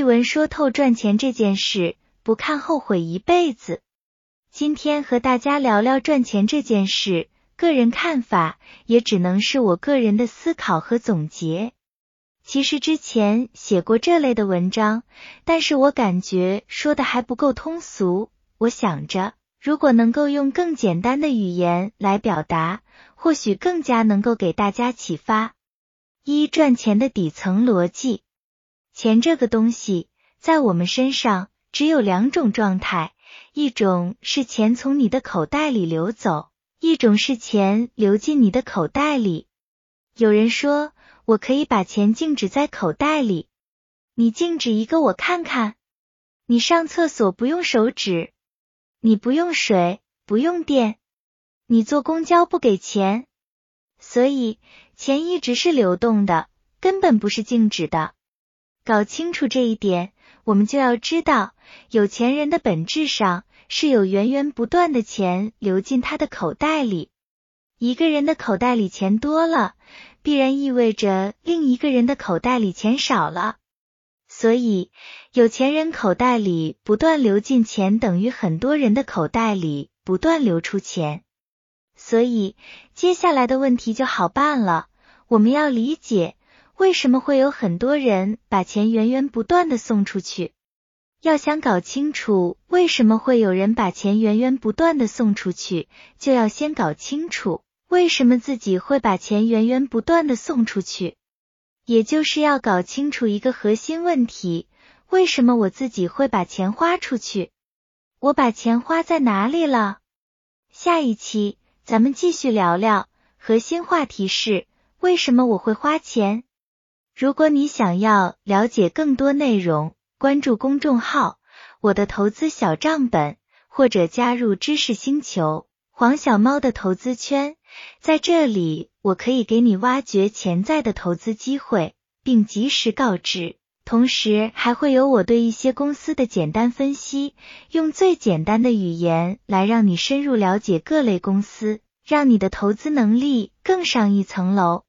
一文说透赚钱这件事，不看后悔一辈子。今天和大家聊聊赚钱这件事，个人看法也只能是我个人的思考和总结。其实之前写过这类的文章，但是我感觉说的还不够通俗。我想着，如果能够用更简单的语言来表达，或许更加能够给大家启发。一赚钱的底层逻辑，钱这个东西在我们身上只有两种状态，一种是钱从你的口袋里流走，一种是钱流进你的口袋里。有人说。我可以把钱静止在口袋里，你静止一个我看看。你上厕所不用手指，你不用水，不用电，你坐公交不给钱，所以钱一直是流动的，根本不是静止的。搞清楚这一点，我们就要知道，有钱人的本质上是有源源不断的钱流进他的口袋里。一个人的口袋里钱多了。必然意味着另一个人的口袋里钱少了，所以有钱人口袋里不断流进钱，等于很多人的口袋里不断流出钱。所以接下来的问题就好办了，我们要理解为什么会有很多人把钱源源不断的送出去。要想搞清楚为什么会有人把钱源源不断的送出去，就要先搞清楚。为什么自己会把钱源源不断的送出去？也就是要搞清楚一个核心问题：为什么我自己会把钱花出去？我把钱花在哪里了？下一期咱们继续聊聊核心话题是为什么我会花钱。如果你想要了解更多内容，关注公众号“我的投资小账本”，或者加入知识星球黄小猫的投资圈。在这里，我可以给你挖掘潜在的投资机会，并及时告知。同时，还会有我对一些公司的简单分析，用最简单的语言来让你深入了解各类公司，让你的投资能力更上一层楼。